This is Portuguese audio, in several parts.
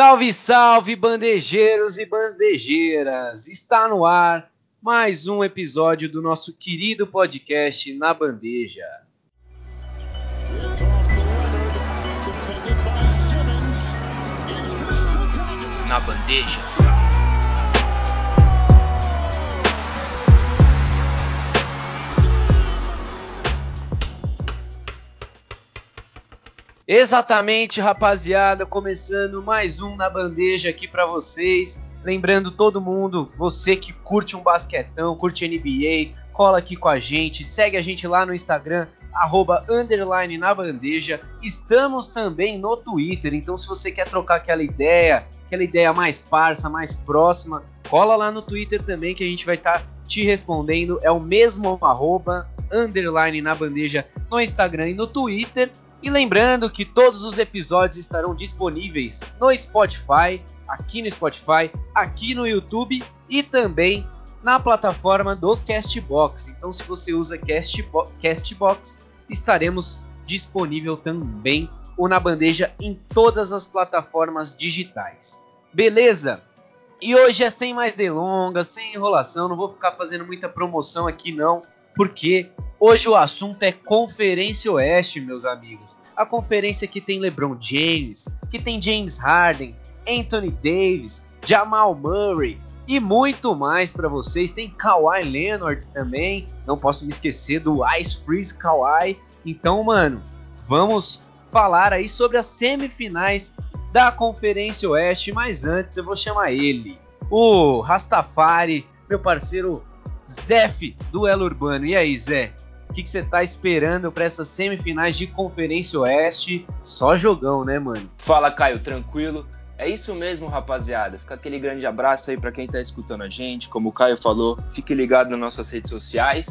Salve, salve, bandejeiros e bandejeiras! Está no ar mais um episódio do nosso querido podcast Na Bandeja. Na Bandeja. Exatamente, rapaziada, começando mais um na bandeja aqui para vocês. Lembrando todo mundo, você que curte um basquetão, curte NBA, cola aqui com a gente, segue a gente lá no Instagram, arroba underline na bandeja. Estamos também no Twitter, então se você quer trocar aquela ideia, aquela ideia mais parça, mais próxima, cola lá no Twitter também que a gente vai estar tá te respondendo. É o mesmo arroba underline na bandeja no Instagram e no Twitter. E lembrando que todos os episódios estarão disponíveis no Spotify, aqui no Spotify, aqui no YouTube e também na plataforma do Castbox. Então, se você usa Castbo Castbox, estaremos disponível também ou na bandeja em todas as plataformas digitais. Beleza? E hoje é sem mais delongas, sem enrolação, não vou ficar fazendo muita promoção aqui não, porque hoje o assunto é Conferência Oeste, meus amigos. A conferência que tem LeBron James, que tem James Harden, Anthony Davis, Jamal Murray e muito mais para vocês. Tem Kawhi Leonard também, não posso me esquecer do Ice Freeze Kawhi. Então, mano, vamos falar aí sobre as semifinais da Conferência Oeste, mas antes eu vou chamar ele, o Rastafari, meu parceiro Zef do Elo Urbano. E aí, Zé? O que você tá esperando para essas semifinais de Conferência Oeste? Só jogão, né, mano? Fala, Caio, tranquilo? É isso mesmo, rapaziada. Fica aquele grande abraço aí para quem tá escutando a gente. Como o Caio falou, fique ligado nas nossas redes sociais.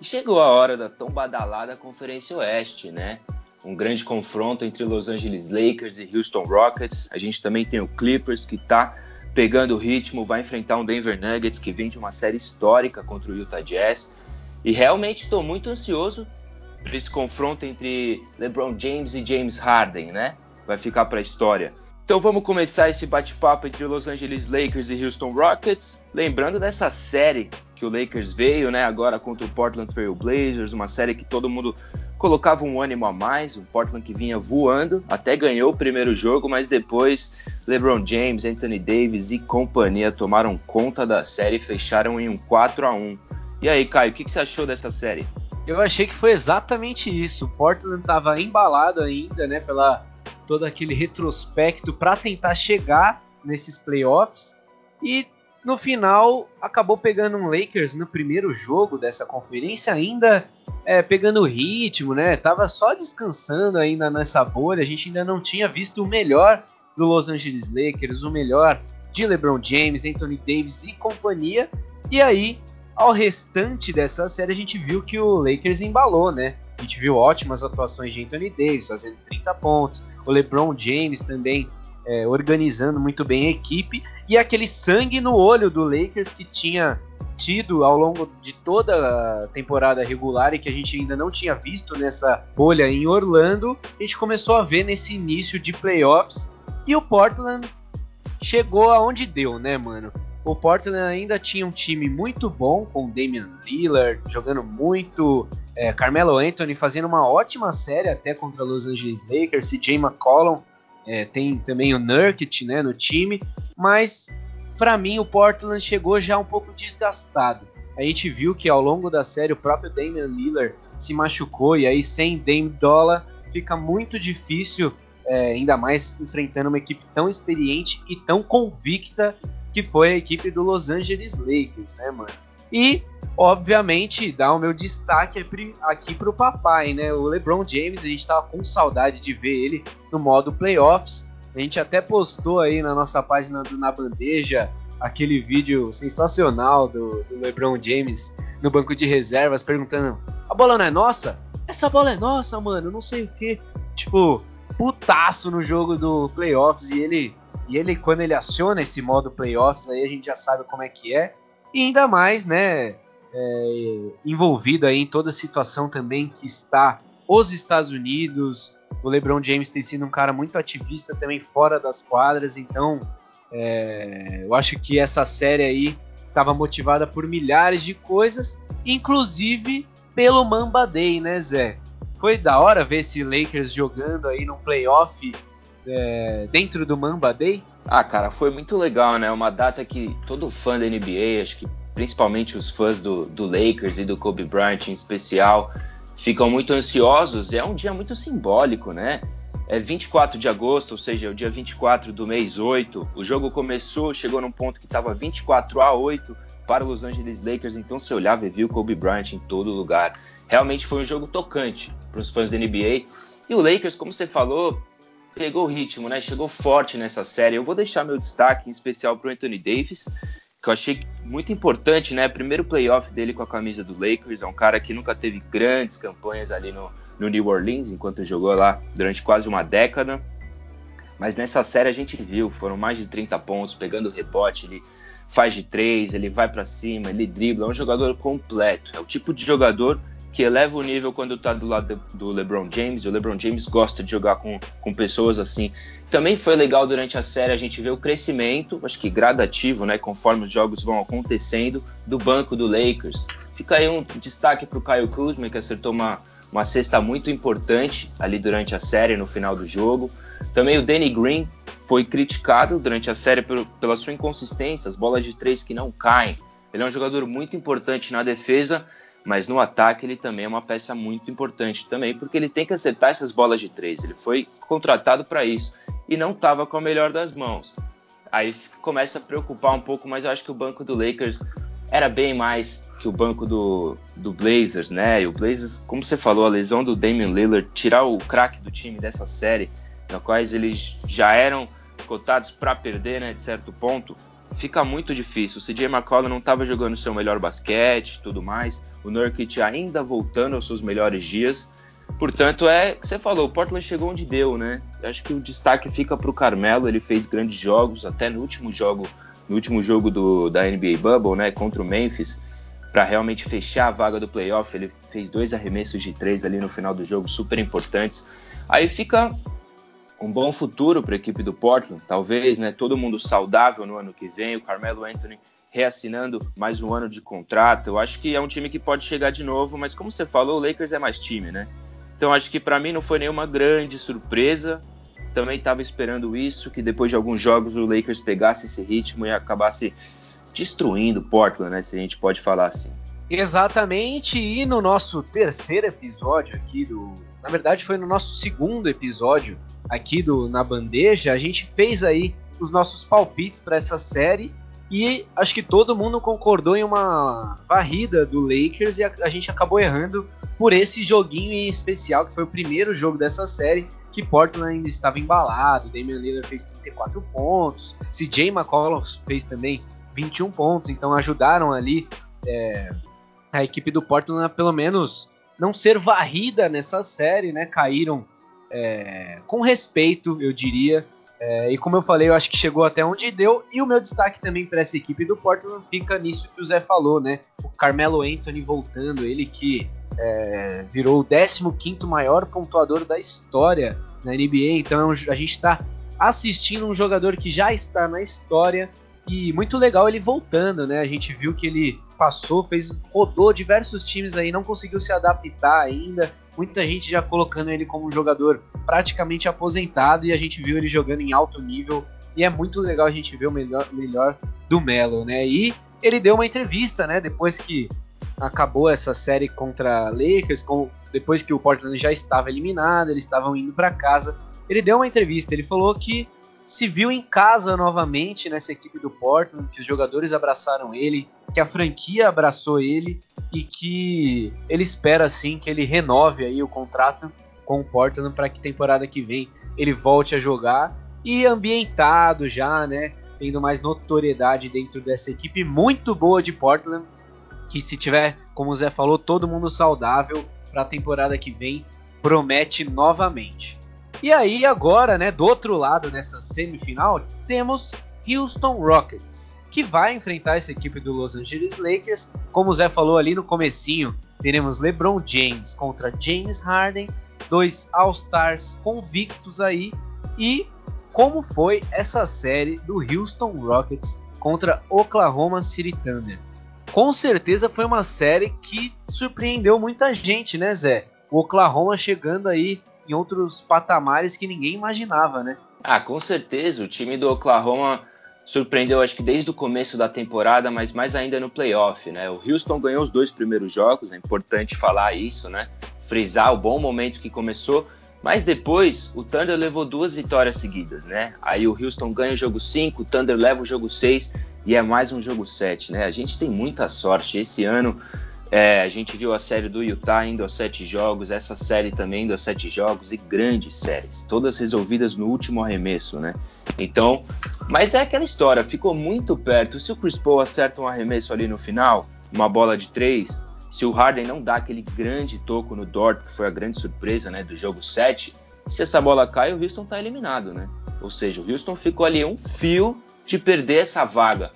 E chegou a hora da tão badalada Conferência Oeste, né? Um grande confronto entre Los Angeles Lakers e Houston Rockets. A gente também tem o Clippers que tá pegando o ritmo, vai enfrentar um Denver Nuggets que vem de uma série histórica contra o Utah Jazz. E realmente estou muito ansioso para esse confronto entre LeBron James e James Harden, né? Vai ficar para a história. Então vamos começar esse bate-papo entre Los Angeles Lakers e Houston Rockets, lembrando dessa série que o Lakers veio, né, agora contra o Portland Trail Blazers, uma série que todo mundo colocava um ânimo a mais, o Portland que vinha voando, até ganhou o primeiro jogo, mas depois LeBron James, Anthony Davis e companhia tomaram conta da série e fecharam em um 4 a 1. E aí, Caio, o que, que você achou dessa série? Eu achei que foi exatamente isso. O Portland estava embalado ainda, né, pela todo aquele retrospecto para tentar chegar nesses playoffs e no final acabou pegando um Lakers no primeiro jogo dessa conferência ainda é, pegando ritmo, né? Tava só descansando ainda nessa bolha. A gente ainda não tinha visto o melhor do Los Angeles Lakers, o melhor de LeBron James, Anthony Davis e companhia. E aí ao restante dessa série, a gente viu que o Lakers embalou, né? A gente viu ótimas atuações de Anthony Davis, fazendo 30 pontos, o LeBron James também é, organizando muito bem a equipe, e aquele sangue no olho do Lakers que tinha tido ao longo de toda a temporada regular e que a gente ainda não tinha visto nessa bolha em Orlando, a gente começou a ver nesse início de playoffs, e o Portland chegou aonde deu, né, mano? o Portland ainda tinha um time muito bom, com Damian Lillard jogando muito, é, Carmelo Anthony fazendo uma ótima série até contra Los Angeles Lakers, CJ McCollum, é, tem também o Nurkic né, no time, mas para mim o Portland chegou já um pouco desgastado. A gente viu que ao longo da série o próprio Damian Lillard se machucou e aí sem Dame Dollar fica muito difícil, é, ainda mais enfrentando uma equipe tão experiente e tão convicta que foi a equipe do Los Angeles Lakers, né, mano? E, obviamente, dá o meu destaque aqui pro papai, né? O LeBron James, a gente tava com saudade de ver ele no modo playoffs. A gente até postou aí na nossa página do Na Bandeja aquele vídeo sensacional do, do LeBron James no banco de reservas perguntando: a bola não é nossa? Essa bola é nossa, mano, não sei o que. Tipo, putaço no jogo do playoffs e ele e ele, quando ele aciona esse modo playoffs, aí a gente já sabe como é que é. E ainda mais, né? É, envolvido aí em toda a situação também que está os Estados Unidos. O LeBron James tem sido um cara muito ativista também fora das quadras, então é, eu acho que essa série aí estava motivada por milhares de coisas, inclusive pelo Mamba Day, né, Zé? Foi da hora ver esse Lakers jogando aí no playoff é, dentro do Mamba Day? Ah, cara, foi muito legal, né? Uma data que todo fã da NBA, acho que principalmente os fãs do, do Lakers e do Kobe Bryant em especial, ficam muito ansiosos. É um dia muito simbólico, né? É 24 de agosto, ou seja, o dia 24 do mês 8. O jogo começou, chegou num ponto que estava 24 a 8 para os Los Angeles Lakers. Então você olhava e viu Kobe Bryant em todo lugar. Realmente foi um jogo tocante para os fãs da NBA. E o Lakers, como você falou, pegou o ritmo, né? Chegou forte nessa série. Eu vou deixar meu destaque em especial para o Anthony Davis, que eu achei muito importante, né? Primeiro playoff dele com a camisa do Lakers. É um cara que nunca teve grandes campanhas ali no, no New Orleans, enquanto jogou lá durante quase uma década. Mas nessa série a gente viu, foram mais de 30 pontos, pegando rebote, ele faz de três, ele vai para cima, ele dribla, é um jogador completo. É o tipo de jogador que eleva o nível quando tá do lado do LeBron James. O LeBron James gosta de jogar com, com pessoas assim. Também foi legal durante a série a gente ver o crescimento, acho que gradativo, né, conforme os jogos vão acontecendo, do banco do Lakers. Fica aí um destaque para o Kyle Kuzma, que acertou uma, uma cesta muito importante ali durante a série, no final do jogo. Também o Danny Green foi criticado durante a série por, pela sua inconsistência, as bolas de três que não caem. Ele é um jogador muito importante na defesa mas no ataque ele também é uma peça muito importante também, porque ele tem que acertar essas bolas de três. Ele foi contratado para isso e não estava com a melhor das mãos. Aí começa a preocupar um pouco, mas eu acho que o banco do Lakers era bem mais que o banco do, do Blazers, né? E o Blazers, como você falou, a lesão do Damian Lillard, tirar o craque do time dessa série, na quais eles já eram cotados para perder, né, de certo ponto, fica muito difícil. O CJ McCollum não estava jogando seu melhor basquete tudo mais. O Nurkic ainda voltando aos seus melhores dias. Portanto, é que você falou, o Portland chegou onde deu, né? Acho que o destaque fica para o Carmelo, ele fez grandes jogos, até no último jogo, no último jogo do, da NBA Bubble, né, contra o Memphis, para realmente fechar a vaga do playoff, ele fez dois arremessos de três ali no final do jogo, super importantes. Aí fica um bom futuro para a equipe do Portland, talvez, né? Todo mundo saudável no ano que vem, o Carmelo Anthony reassinando mais um ano de contrato. Eu acho que é um time que pode chegar de novo, mas como você falou, o Lakers é mais time, né? Então acho que para mim não foi nenhuma grande surpresa. Também estava esperando isso, que depois de alguns jogos o Lakers pegasse esse ritmo e acabasse destruindo Portland, né? Se a gente pode falar assim. Exatamente, e no nosso terceiro episódio aqui do. Na verdade, foi no nosso segundo episódio aqui do Na Bandeja, a gente fez aí os nossos palpites para essa série e acho que todo mundo concordou em uma varrida do Lakers e a, a, gente acabou errando por esse joguinho em especial, que foi o primeiro jogo dessa série, que Portland ainda estava embalado, Damian Lillard fez 34 pontos, CJ McCollum fez também 21 pontos, então ajudaram ali é, a equipe do Portland a pelo menos não ser varrida nessa série, né? Caíram é, com respeito, eu diria. É, e como eu falei, eu acho que chegou até onde deu. E o meu destaque também para essa equipe do Portland fica nisso que o Zé falou, né? O Carmelo Anthony voltando, ele que é, virou o 15 maior pontuador da história na NBA. Então a gente está assistindo um jogador que já está na história e muito legal ele voltando, né? A gente viu que ele passou, fez, rodou diversos times aí, não conseguiu se adaptar ainda. Muita gente já colocando ele como um jogador praticamente aposentado e a gente viu ele jogando em alto nível. E é muito legal a gente ver o melhor, melhor do Melo, né? E ele deu uma entrevista, né? Depois que acabou essa série contra Lakers, com, depois que o Portland já estava eliminado, eles estavam indo para casa. Ele deu uma entrevista, ele falou que se viu em casa novamente nessa equipe do Portland, que os jogadores abraçaram ele, que a franquia abraçou ele e que ele espera assim que ele renove aí o contrato com o Portland para que temporada que vem ele volte a jogar e ambientado já, né, tendo mais notoriedade dentro dessa equipe muito boa de Portland, que se tiver, como o Zé falou, todo mundo saudável para a temporada que vem, promete novamente. E aí agora, né, do outro lado nessa semifinal, temos Houston Rockets. que vai enfrentar essa equipe do Los Angeles Lakers. Como o Zé falou ali no comecinho, teremos LeBron James contra James Harden, dois All-Stars convictos aí, e como foi essa série do Houston Rockets contra Oklahoma City Thunder. Com certeza foi uma série que surpreendeu muita gente, né, Zé? O Oklahoma chegando aí em outros patamares que ninguém imaginava, né? Ah, com certeza. O time do Oklahoma surpreendeu, acho que desde o começo da temporada, mas mais ainda no playoff, né? O Houston ganhou os dois primeiros jogos, é importante falar isso, né? Frisar o bom momento que começou, mas depois o Thunder levou duas vitórias seguidas, né? Aí o Houston ganha o jogo 5, o Thunder leva o jogo 6 e é mais um jogo 7, né? A gente tem muita sorte. Esse ano é, a gente viu a série do Utah indo a sete jogos, essa série também indo a sete jogos e grandes séries, todas resolvidas no último arremesso, né? Então, mas é aquela história, ficou muito perto. Se o Chris Paul acerta um arremesso ali no final, uma bola de três, se o Harden não dá aquele grande toco no Dort, que foi a grande surpresa, né, do jogo 7, se essa bola cai, o Houston tá eliminado, né? Ou seja, o Houston ficou ali um fio de perder essa vaga.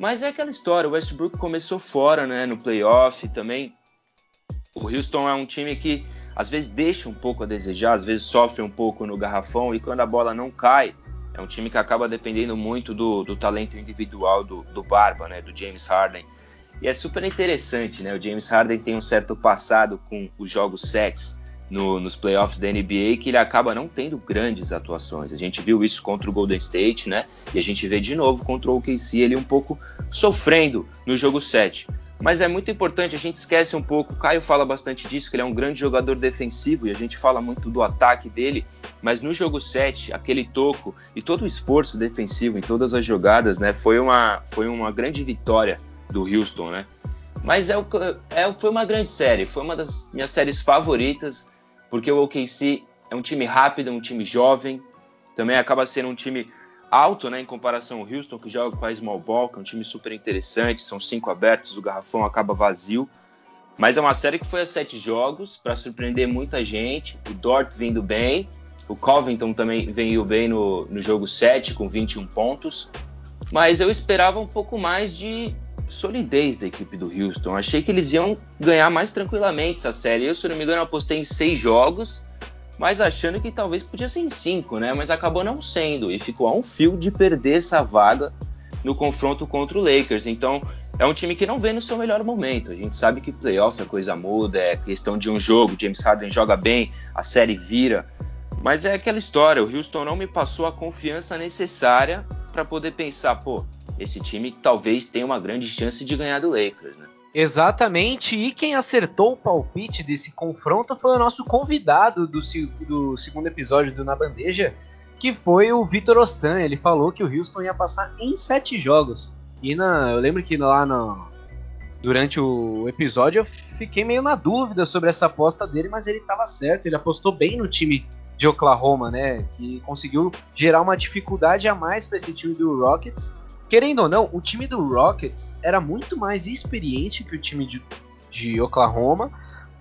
Mas é aquela história, o Westbrook começou fora, né, no playoff também. O Houston é um time que às vezes deixa um pouco a desejar, às vezes sofre um pouco no garrafão e quando a bola não cai, é um time que acaba dependendo muito do, do talento individual do, do, Barba, né, do James Harden. E é super interessante, né? O James Harden tem um certo passado com os jogos sets no, nos playoffs da NBA que ele acaba não tendo grandes atuações. A gente viu isso contra o Golden State, né? E a gente vê de novo contra o OKC ele um pouco sofrendo no jogo 7. Mas é muito importante, a gente esquece um pouco, o Caio fala bastante disso, que ele é um grande jogador defensivo e a gente fala muito do ataque dele, mas no jogo 7, aquele toco e todo o esforço defensivo em todas as jogadas, né, foi uma, foi uma grande vitória do Houston, né? Mas é, é, foi uma grande série, foi uma das minhas séries favoritas porque o OKC é um time rápido, é um time jovem, também acaba sendo um time alto, né, em comparação ao Houston, que joga com a small ball, que é um time super interessante, são cinco abertos, o garrafão acaba vazio. Mas é uma série que foi a sete jogos, para surpreender muita gente. O Dort vindo bem, o Covington também veio bem no, no jogo 7, com 21 pontos. Mas eu esperava um pouco mais de solidez da equipe do Houston. Achei que eles iam ganhar mais tranquilamente essa série. Eu, se não me engano, apostei em seis jogos, mas achando que talvez podia ser em cinco, né? Mas acabou não sendo e ficou a um fio de perder essa vaga no confronto contra o Lakers. Então, é um time que não vê no seu melhor momento. A gente sabe que playoff a coisa muda, é questão de um jogo. James Harden joga bem, a série vira. Mas é aquela história, o Houston não me passou a confiança necessária para poder pensar, pô, esse time talvez tenha uma grande chance de ganhar do Lakers, né? Exatamente, e quem acertou o palpite desse confronto foi o nosso convidado do, do segundo episódio do Na Bandeja, que foi o Vitor Ostan. Ele falou que o Houston ia passar em sete jogos. E na, eu lembro que lá no, durante o episódio eu fiquei meio na dúvida sobre essa aposta dele, mas ele estava certo. Ele apostou bem no time de Oklahoma, né? Que conseguiu gerar uma dificuldade a mais para esse time do Rockets querendo ou não, o time do Rockets era muito mais experiente que o time de, de Oklahoma,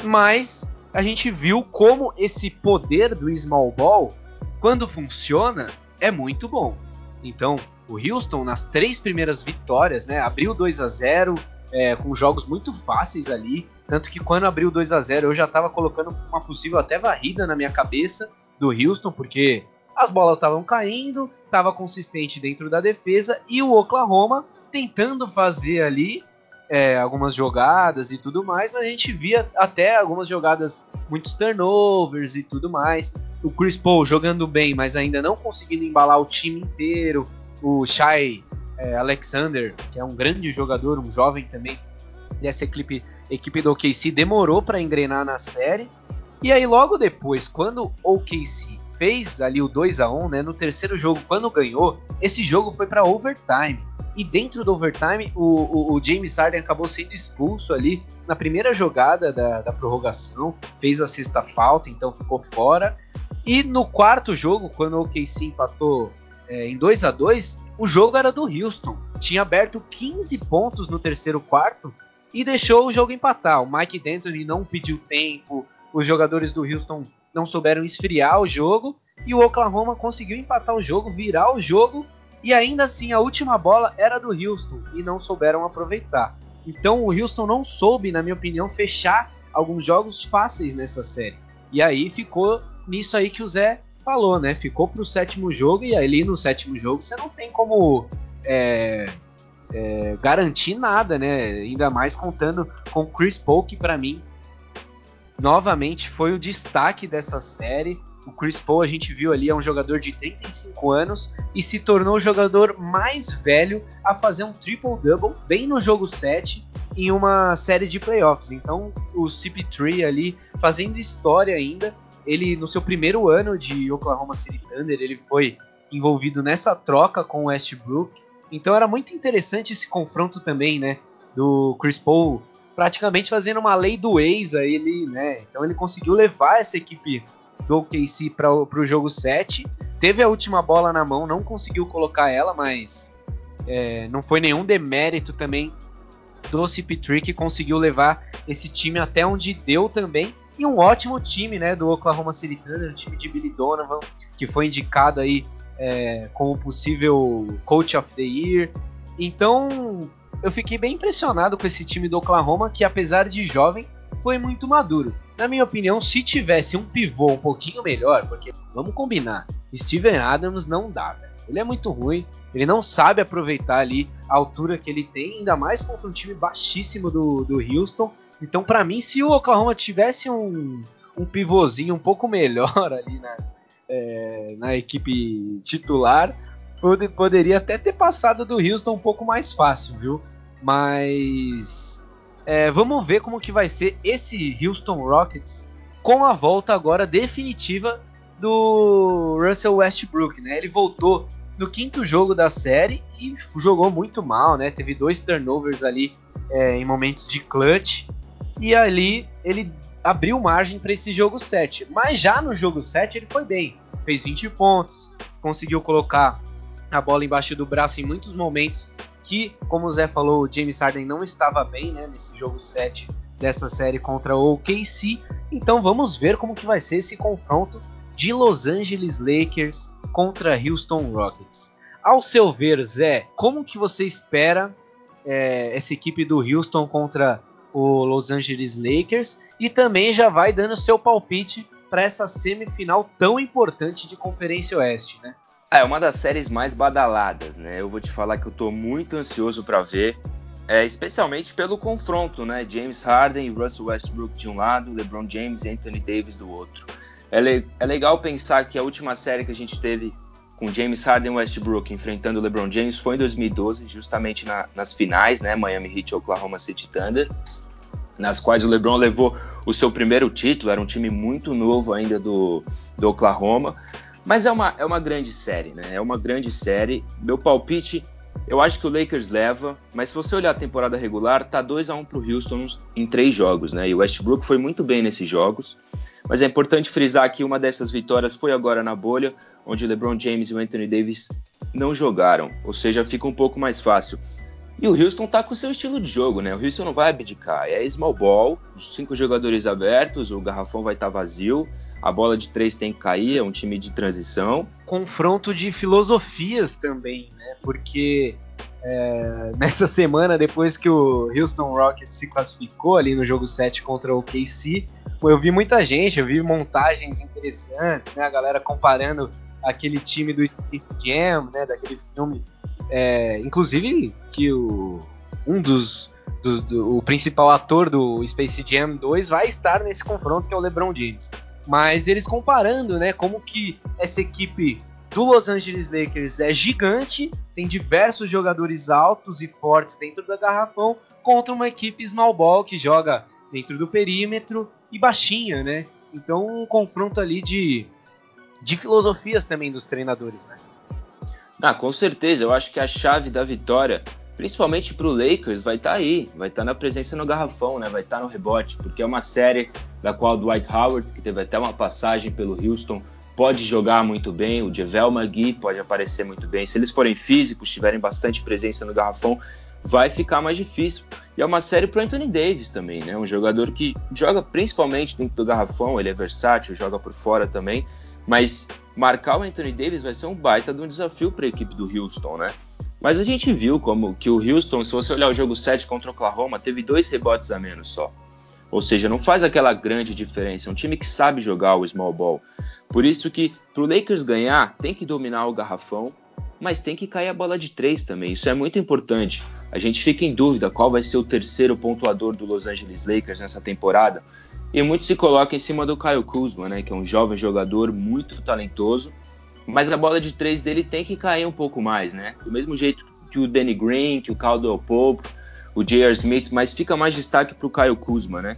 mas a gente viu como esse poder do small ball, quando funciona, é muito bom. Então, o Houston, nas três primeiras vitórias, né, abriu 2 a 0 é, com jogos muito fáceis ali. Tanto que quando abriu 2 a 0 eu já estava colocando uma possível até varrida na minha cabeça do Houston, porque as bolas estavam caindo, estava consistente dentro da defesa e o Oklahoma tentando fazer ali é, algumas jogadas e tudo mais, mas a gente via até algumas jogadas, muitos turnovers e tudo mais. O Chris Paul jogando bem, mas ainda não conseguindo embalar o time inteiro. O Shai é, Alexander, que é um grande jogador, um jovem também dessa equipe, equipe do OKC, demorou para engrenar na série. E aí logo depois, quando o OKC fez ali o 2 a 1 né? No terceiro jogo, quando ganhou, esse jogo foi para overtime. E dentro do overtime, o, o, o, James Harden acabou sendo expulso ali na primeira jogada da, da prorrogação, fez a sexta falta, então ficou fora. E no quarto jogo, quando o OKC empatou é, em 2 a 2 o jogo era do Houston. Tinha aberto 15 pontos no terceiro quarto e deixou o jogo empatar. O Mike D'Antoni não pediu tempo, os jogadores do Houston não souberam esfriar o jogo e o Oklahoma conseguiu empatar o jogo, virar o jogo e ainda assim a última bola era do Houston e não souberam aproveitar. Então o Houston não soube, na minha opinião, fechar alguns jogos fáceis nessa série. E aí ficou nisso aí que o Zé falou, né? Ficou pro sétimo jogo e ali no sétimo jogo você não tem como é, é, garantir nada, né? Ainda mais contando com Chris Paul, que para mim novamente foi o destaque dessa série. O Chris Paul a gente viu ali é um jogador de 35 anos e se tornou o jogador mais velho a fazer um triple-double bem no jogo 7 em uma série de playoffs. Então o CP3 ali fazendo história ainda. Ele no seu primeiro ano de Oklahoma City Thunder, ele foi envolvido nessa troca com o Westbrook. Então era muito interessante esse confronto também, né, do Chris Paul praticamente fazendo uma lei do ex aí, ele, né? Então ele conseguiu levar essa equipe do OKC para o jogo 7. Teve a última bola na mão, não conseguiu colocar ela, mas é, não foi nenhum demérito também do CP3 que conseguiu levar esse time até onde deu também. E um ótimo time né, do Oklahoma City Thunder, o time de Billy Donovan, que foi indicado aí é, como possível Coach of the Year. Então, eu fiquei bem impressionado com esse time do Oklahoma, que apesar de jovem, foi muito maduro. Na minha opinião, se tivesse um pivô um pouquinho melhor, porque vamos combinar, Steven Adams não dá. Ele é muito ruim, ele não sabe aproveitar ali a altura que ele tem, ainda mais contra um time baixíssimo do, do Houston. Então, para mim, se o Oklahoma tivesse um, um pivôzinho um pouco melhor ali na, é, na equipe titular, poderia até ter passado do Houston um pouco mais fácil, viu? Mas é, vamos ver como que vai ser esse Houston Rockets com a volta agora definitiva do Russell Westbrook, né? Ele voltou no quinto jogo da série e jogou muito mal, né? Teve dois turnovers ali é, em momentos de clutch e ali ele abriu margem para esse jogo 7. Mas já no jogo 7 ele foi bem, fez 20 pontos, conseguiu colocar a bola embaixo do braço em muitos momentos que, como o Zé falou, o James Harden não estava bem né, nesse jogo 7 dessa série contra o OKC. Então vamos ver como que vai ser esse confronto de Los Angeles Lakers contra Houston Rockets. Ao seu ver, Zé, como que você espera é, essa equipe do Houston contra o Los Angeles Lakers? E também já vai dando seu palpite para essa semifinal tão importante de Conferência Oeste, né? É uma das séries mais badaladas, né? Eu vou te falar que eu tô muito ansioso para ver, é, especialmente pelo confronto, né? James Harden e Russell Westbrook de um lado, LeBron James e Anthony Davis do outro. É, le é legal pensar que a última série que a gente teve com James Harden e Westbrook enfrentando o LeBron James foi em 2012, justamente na, nas finais, né? Miami Heat e Oklahoma City Thunder, nas quais o LeBron levou o seu primeiro título. Era um time muito novo ainda do, do Oklahoma. Mas é uma, é uma grande série, né? É uma grande série. Meu palpite, eu acho que o Lakers leva, mas se você olhar a temporada regular, tá 2 a 1 pro Houston em três jogos, né? E o Westbrook foi muito bem nesses jogos. Mas é importante frisar que uma dessas vitórias foi agora na bolha, onde o LeBron James e o Anthony Davis não jogaram, ou seja, fica um pouco mais fácil. E o Houston tá com seu estilo de jogo, né? O Houston não vai abdicar, é small ball, cinco jogadores abertos, o garrafão vai estar tá vazio a bola de três tem que cair, é um time de transição. Confronto de filosofias também, né? Porque é, nessa semana, depois que o Houston Rockets se classificou ali no jogo 7 contra o KC, eu vi muita gente, eu vi montagens interessantes, né? A galera comparando aquele time do Space Jam, né? Daquele filme. É, inclusive que o, um dos do, do, o principal ator do Space Jam 2 vai estar nesse confronto, que é o LeBron James. Mas eles comparando, né, como que essa equipe do Los Angeles Lakers é gigante, tem diversos jogadores altos e fortes dentro da garrafão, contra uma equipe small ball que joga dentro do perímetro e baixinha, né? Então um confronto ali de, de filosofias também dos treinadores, né? Ah, com certeza. Eu acho que a chave da vitória principalmente para o Lakers, vai estar tá aí, vai estar tá na presença no garrafão, né? vai estar tá no rebote, porque é uma série da qual o Dwight Howard, que teve até uma passagem pelo Houston, pode jogar muito bem, o Javel McGee pode aparecer muito bem. Se eles forem físicos, tiverem bastante presença no garrafão, vai ficar mais difícil. E é uma série para Anthony Davis também, né? Um jogador que joga principalmente dentro do garrafão, ele é versátil, joga por fora também, Mas marcar o Anthony Davis vai ser um baita de um desafio para a equipe do Houston, né? Mas a gente viu como que o Houston, se você olhar o jogo 7 contra o Oklahoma, teve dois rebotes a menos só. Ou seja, não faz aquela grande diferença. É um time que sabe jogar o small ball. Por isso que para o Lakers ganhar, tem que dominar o garrafão, mas tem que cair a bola de três também. Isso é muito importante. A gente fica em dúvida qual vai ser o terceiro pontuador do Los Angeles Lakers nessa temporada. E muito se coloca em cima do Kyle Kuzma, né, que é um jovem jogador muito talentoso, mas a bola de três dele tem que cair um pouco mais, né? Do mesmo jeito que o Danny Green, que o Caldwell Pope, o J.R. Smith, mas fica mais destaque para o Kyle Kuzma, né?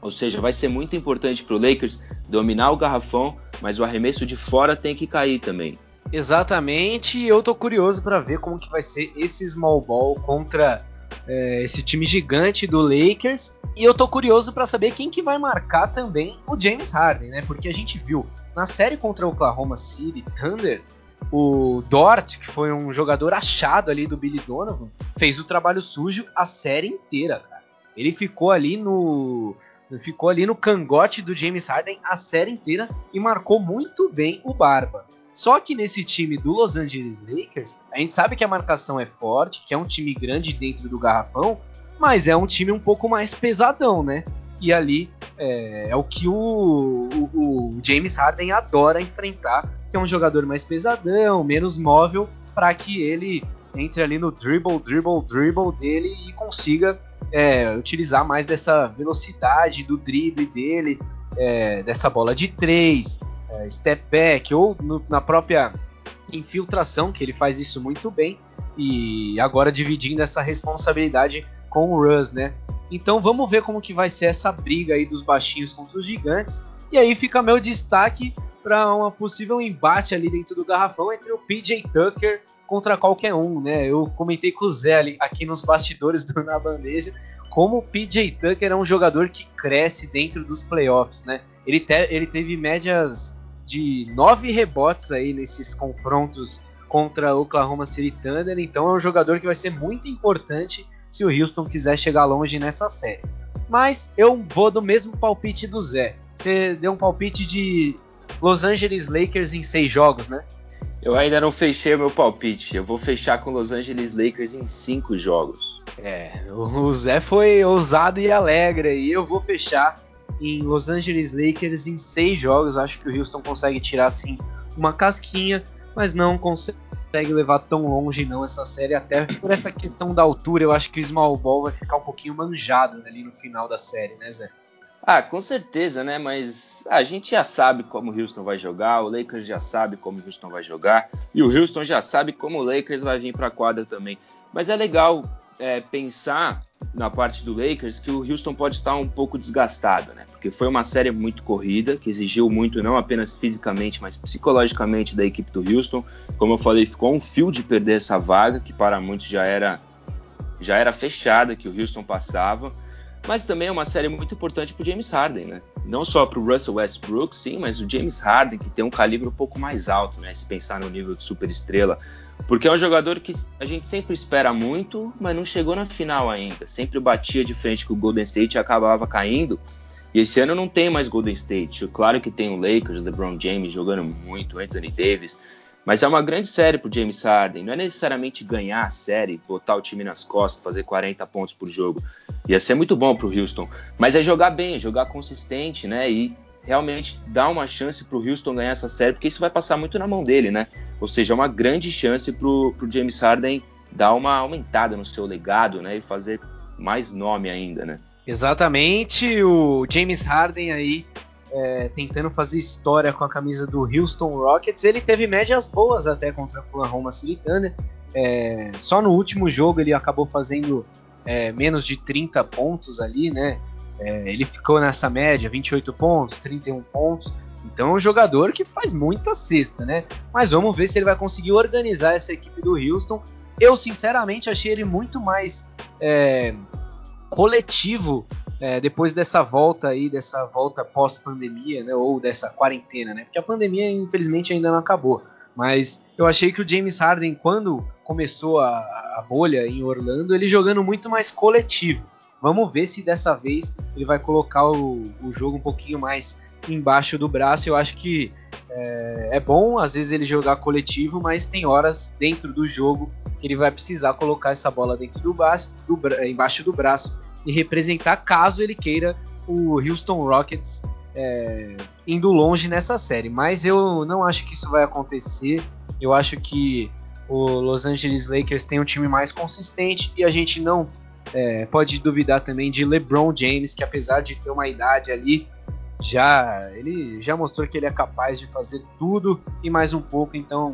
Ou seja, vai ser muito importante para o Lakers dominar o garrafão, mas o arremesso de fora tem que cair também. Exatamente, eu tô curioso para ver como que vai ser esse small ball contra é, esse time gigante do Lakers. E eu tô curioso para saber quem que vai marcar também o James Harden, né? Porque a gente viu na série contra o Oklahoma City Thunder, o Dort, que foi um jogador achado ali do Billy Donovan, fez o trabalho sujo a série inteira, cara. Ele ficou ali no ficou ali no cangote do James Harden a série inteira e marcou muito bem o Barba. Só que nesse time do Los Angeles Lakers, a gente sabe que a marcação é forte, que é um time grande dentro do garrafão, mas é um time um pouco mais pesadão, né? E ali é, é o que o, o, o, James Harden adora enfrentar, que é um jogador mais pesadão, menos móvel, para que ele entre ali no dribble, dribble, dribble dele e consiga é, utilizar mais dessa velocidade do drible dele, é, dessa bola de três, é, step back ou no, na própria infiltração, que ele faz isso muito bem, e agora dividindo essa responsabilidade com o Russ, né? Então vamos ver como que vai ser essa briga aí dos baixinhos contra os gigantes. E aí fica meu destaque para uma possível embate ali dentro do garrafão entre o PJ Tucker contra qualquer um, né? Eu comentei com o Zé ali, aqui nos bastidores do Na Bandeja como o PJ Tucker é um jogador que cresce dentro dos playoffs, né? Ele, te, ele teve médias de nove rebotes aí nesses confrontos contra o Oklahoma City Thunder, então é um jogador que vai ser muito importante se o Houston quiser chegar longe nessa série. Mas eu vou do mesmo palpite do Zé. Você deu um palpite de Los Angeles Lakers em seis jogos, né? Eu ainda não fechei o meu palpite. Eu vou fechar com Los Angeles Lakers em cinco jogos. É, o Zé foi ousado e alegre e eu vou fechar em Los Angeles Lakers em seis jogos. Acho que o Houston consegue tirar assim uma casquinha, mas não consegue levar tão longe não essa série até por essa questão da altura. Eu acho que o small ball vai ficar um pouquinho manjado ali no final da série, né, Zé? Ah, com certeza, né? Mas a gente já sabe como o Houston vai jogar, o Lakers já sabe como o Houston vai jogar e o Houston já sabe como o Lakers vai vir para a quadra também. Mas é legal é, pensar na parte do Lakers que o Houston pode estar um pouco desgastado, né? Porque foi uma série muito corrida, que exigiu muito não apenas fisicamente, mas psicologicamente da equipe do Houston. Como eu falei, ficou um fio de perder essa vaga, que para muitos já era já era fechada, que o Houston passava. Mas também é uma série muito importante para James Harden, né? Não só para o Russell Westbrook, sim, mas o James Harden, que tem um calibre um pouco mais alto, né? Se pensar no nível de superestrela. Porque é um jogador que a gente sempre espera muito, mas não chegou na final ainda. Sempre batia de frente com o Golden State e acabava caindo. E esse ano não tem mais Golden State. Claro que tem o Lakers, o LeBron James jogando muito, Anthony Davis. Mas é uma grande série pro James Harden. Não é necessariamente ganhar a série, botar o time nas costas, fazer 40 pontos por jogo. Ia ser muito bom pro Houston. Mas é jogar bem, jogar consistente, né? E realmente dar uma chance para o Houston ganhar essa série, porque isso vai passar muito na mão dele, né? Ou seja, é uma grande chance para o James Harden dar uma aumentada no seu legado, né? E fazer mais nome ainda, né? Exatamente, o James Harden aí é, tentando fazer história com a camisa do Houston Rockets. Ele teve médias boas até contra o Oklahoma City Thunder. É, só no último jogo ele acabou fazendo é, menos de 30 pontos ali, né? É, ele ficou nessa média, 28 pontos, 31 pontos. Então é um jogador que faz muita cesta, né? Mas vamos ver se ele vai conseguir organizar essa equipe do Houston. Eu, sinceramente, achei ele muito mais é, coletivo é, depois dessa volta aí, dessa volta pós-pandemia, né? Ou dessa quarentena, né? Porque a pandemia, infelizmente, ainda não acabou. Mas eu achei que o James Harden, quando começou a, a bolha em Orlando, ele jogando muito mais coletivo. Vamos ver se dessa vez ele vai colocar o, o jogo um pouquinho mais embaixo do braço. Eu acho que É, é, bom, às vezes, ele jogar coletivo, mas tem horas dentro do jogo que ele vai precisar colocar essa bola dentro do braço, do, embaixo do braço e representar caso ele queira o Houston Rockets é, indo longe nessa série. Mas eu não acho que isso vai acontecer. Eu acho que o Los Angeles Lakers tem um time mais consistente e a gente não é, pode duvidar também de LeBron James, que apesar de ter uma idade ali, já ele já mostrou que ele é capaz de fazer tudo e mais um pouco. Então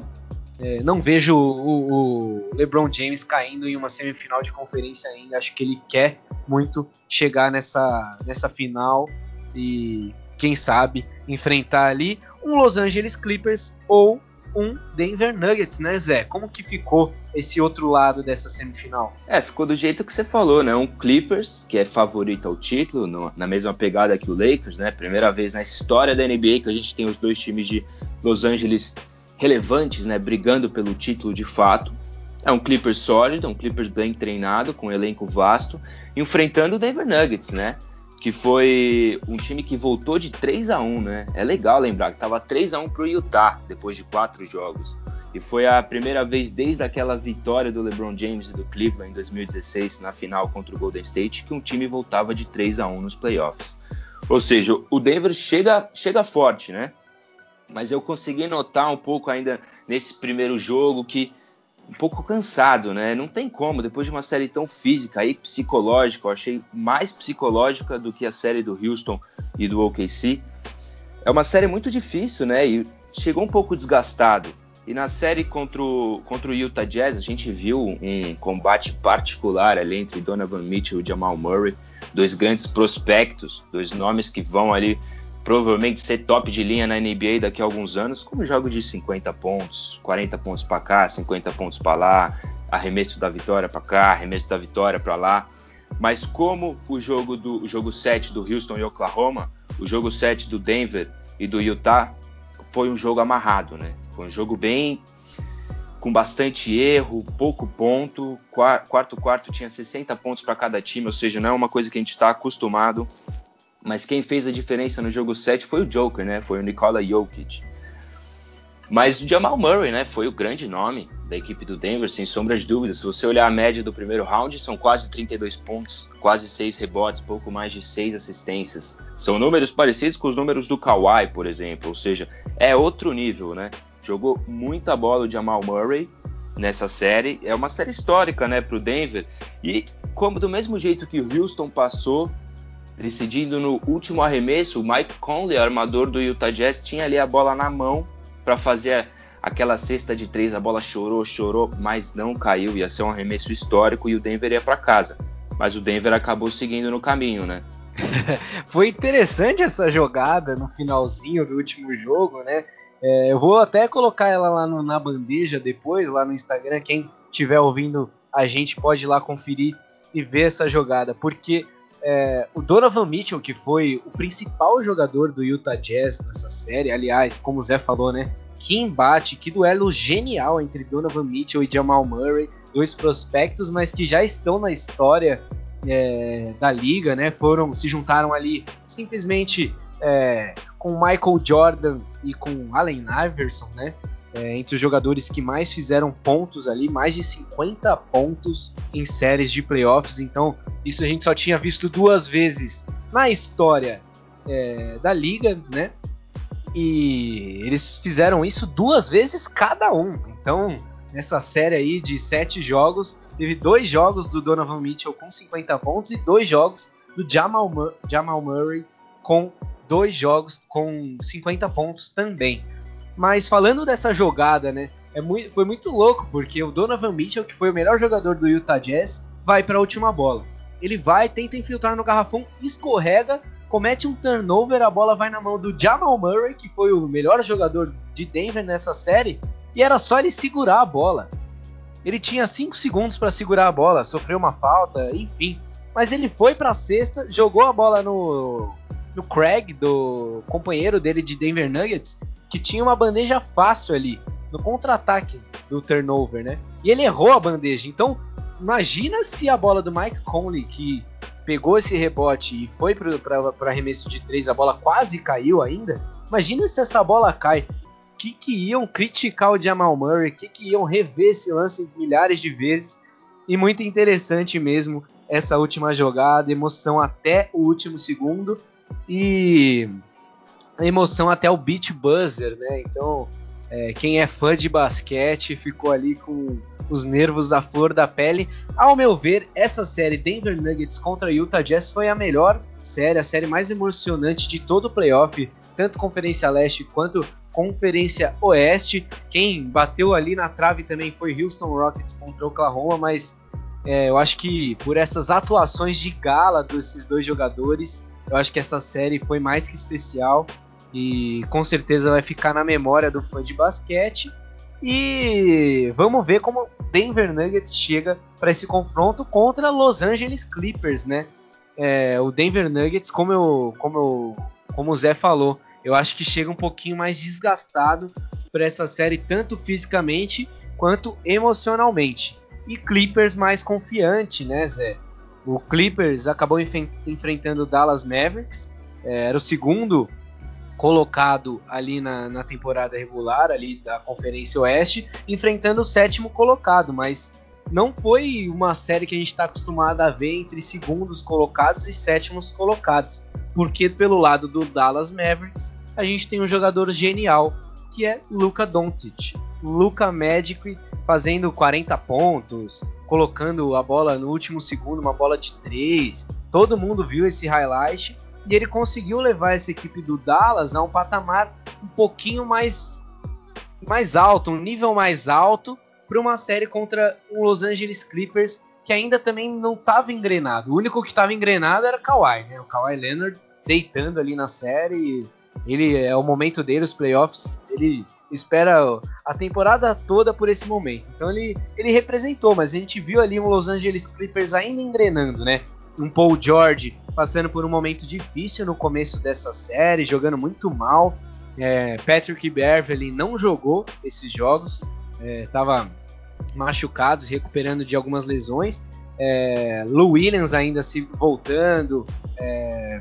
é, não vejo o, o, LeBron James caindo em uma semifinal de conferência ainda. Acho que ele quer muito chegar nessa, nessa final e quem sabe enfrentar ali um Los Angeles Clippers ou um Denver Nuggets, né, Zé? Como que ficou esse outro lado dessa semifinal? É, ficou do jeito que você falou, né? Um Clippers, que é favorito ao título, no, na mesma pegada que o Lakers, né? Primeira vez na história da NBA que a gente tem os dois times de Los Angeles relevantes, né? Brigando pelo título de fato. É um Clippers sólido, um Clippers bem treinado, com um elenco vasto, enfrentando o Denver Nuggets, né? que foi um time que voltou de 3 a 1 né? É legal lembrar que estava 3 a 1 para o Utah depois de quatro jogos. E foi a primeira vez desde aquela vitória do LeBron James e do Cleveland em 2016 na final contra o Golden State que um time voltava de 3 a 1 nos playoffs. Ou seja, o Denver chega, chega forte, né? Mas eu consegui notar um pouco ainda nesse primeiro jogo que um pouco cansado, né? Não tem como, depois de uma série tão física e psicológica, eu achei mais psicológica do que a série do Houston e do OKC. É uma série muito difícil, né? E chegou um pouco desgastado. E na série contra o, contra o Utah Jazz, a gente viu um combate particular ali entre Donovan Mitchell e Jamal Murray, dois grandes prospectos, dois nomes que vão ali provavelmente ser top de linha na NBA daqui a alguns anos, como jogo de 50 pontos, 40 pontos para cá, 50 pontos para lá, arremesso da vitória para cá, arremesso da vitória para lá. Mas como o jogo do o jogo 7 do Houston e Oklahoma, o jogo 7 do Denver e do Utah foi um jogo amarrado, né? Foi um jogo bem com bastante erro, pouco ponto. Quarto quarto tinha 60 pontos para cada time, ou seja, não é uma coisa que a gente está acostumado mas quem fez a diferença no jogo 7 foi o Joker, né? Foi o Nikola Jokic. Mas o Jamal Murray, né? Foi o grande nome da equipe do Denver, sem sombra de dúvida. Se você olhar a média do primeiro round, são quase 32 pontos, quase 6 rebotes, pouco mais de 6 assistências. São números parecidos com os números do Kawhi, por exemplo. Ou seja, é outro nível, né? Jogou muita bola o Jamal Murray nessa série. É uma série histórica, né, para o Denver. E como do mesmo jeito que o Houston passou decidindo no último arremesso, o Mike Conley, armador do Utah Jazz, tinha ali a bola na mão para fazer aquela cesta de três. A bola chorou, chorou, mas não caiu. Ia ser um arremesso histórico e o Denver ia para casa. Mas o Denver acabou seguindo no caminho, né? Foi interessante essa jogada no finalzinho do último jogo, né? É, eu vou até colocar ela lá no, na bandeja depois, lá no Instagram. Quem estiver ouvindo a gente pode ir lá conferir e ver essa jogada, porque é, o Donovan Mitchell, que foi o principal jogador do Utah Jazz nessa série, aliás, como o Zé falou, né? Que embate, que duelo genial entre Donovan Mitchell e Jamal Murray, dois prospectos, mas que já estão na história é, da liga, né? Foram, se juntaram ali simplesmente é, com Michael Jordan e com Allen Iverson, né? É, entre os jogadores que mais fizeram pontos ali, mais de 50 pontos em séries de playoffs. Então, isso a gente só tinha visto duas vezes na história é, da liga, né? E eles fizeram isso duas vezes cada um. Então, nessa série aí de sete jogos, teve dois jogos do Donovan Mitchell com 50 pontos e dois jogos do Jamal, Jamal Murray com dois jogos com 50 pontos também. Mas falando dessa jogada, né? É muito, foi muito louco, porque o Donovan Mitchell, que foi o melhor jogador do Utah Jazz, vai para a última bola. Ele vai, tenta infiltrar no garrafão, escorrega, comete um turnover, a bola vai na mão do Jamal Murray, que foi o melhor jogador de Denver nessa série, e era só ele segurar a bola. Ele tinha 5 segundos para segurar a bola, sofreu uma falta, enfim. Mas ele foi para a cesta, jogou a bola no, no Craig, do companheiro dele de Denver Nuggets, que tinha uma bandeja fácil ali no contra-ataque do turnover, né? E ele errou a bandeja. Então, imagina se a bola do Mike Conley, que pegou esse rebote e foi para arremesso de três, a bola quase caiu ainda. Imagina se essa bola cai. que, que iam criticar o Jamal Murray, que, que iam rever esse lance milhares de vezes. E muito interessante mesmo essa última jogada, emoção até o último segundo e emoção até o beat buzzer, né? Então, é, quem é fã de basquete ficou ali com os nervos à flor da pele. Ao meu ver, essa série Denver Nuggets contra Utah Jazz foi a melhor série, a série mais emocionante de todo o playoff, tanto Conferência Leste quanto Conferência Oeste. Quem bateu ali na trave também foi Houston Rockets contra Oklahoma, mas é, eu acho que por essas atuações de gala desses dois jogadores, eu acho que essa série foi mais que especial e com certeza vai ficar na memória do fã de basquete. E vamos ver como Denver Nuggets chega para esse confronto contra Los Angeles Clippers, né? É, o Denver Nuggets, como eu, como eu, como o Zé falou, eu acho que chega um pouquinho mais desgastado para essa série tanto fisicamente quanto emocionalmente. E Clippers mais confiante, né, Zé? O Clippers acabou enf enfrentando o Dallas Mavericks, é, era o segundo colocado ali na, na temporada regular ali da Conferência Oeste, enfrentando o sétimo colocado, mas não foi uma série que a gente está acostumado a ver entre segundos colocados e sétimos colocados, porque pelo lado do Dallas Mavericks a gente tem um jogador genial que é Luka Doncic, Luka Magic fazendo 40 pontos, colocando a bola no último segundo, uma bola de 3. Todo mundo viu esse highlight e ele conseguiu levar essa equipe do Dallas a um patamar um pouquinho mais, mais alto, um nível mais alto para uma série contra o Los Angeles Clippers que ainda também não estava engrenado. O único que estava engrenado era o Kawhi, né? O Kawhi Leonard deitando ali na série. Ele é o momento dele, os playoffs. Ele espera a temporada toda por esse momento. Então ele, ele representou, mas a gente viu ali um Los Angeles Clippers ainda engrenando, né? Um Paul George passando por um momento difícil no começo dessa série, jogando muito mal. É, Patrick Beverly não jogou esses jogos, estava é, machucado, se recuperando de algumas lesões. É, Lou Williams ainda se voltando, é,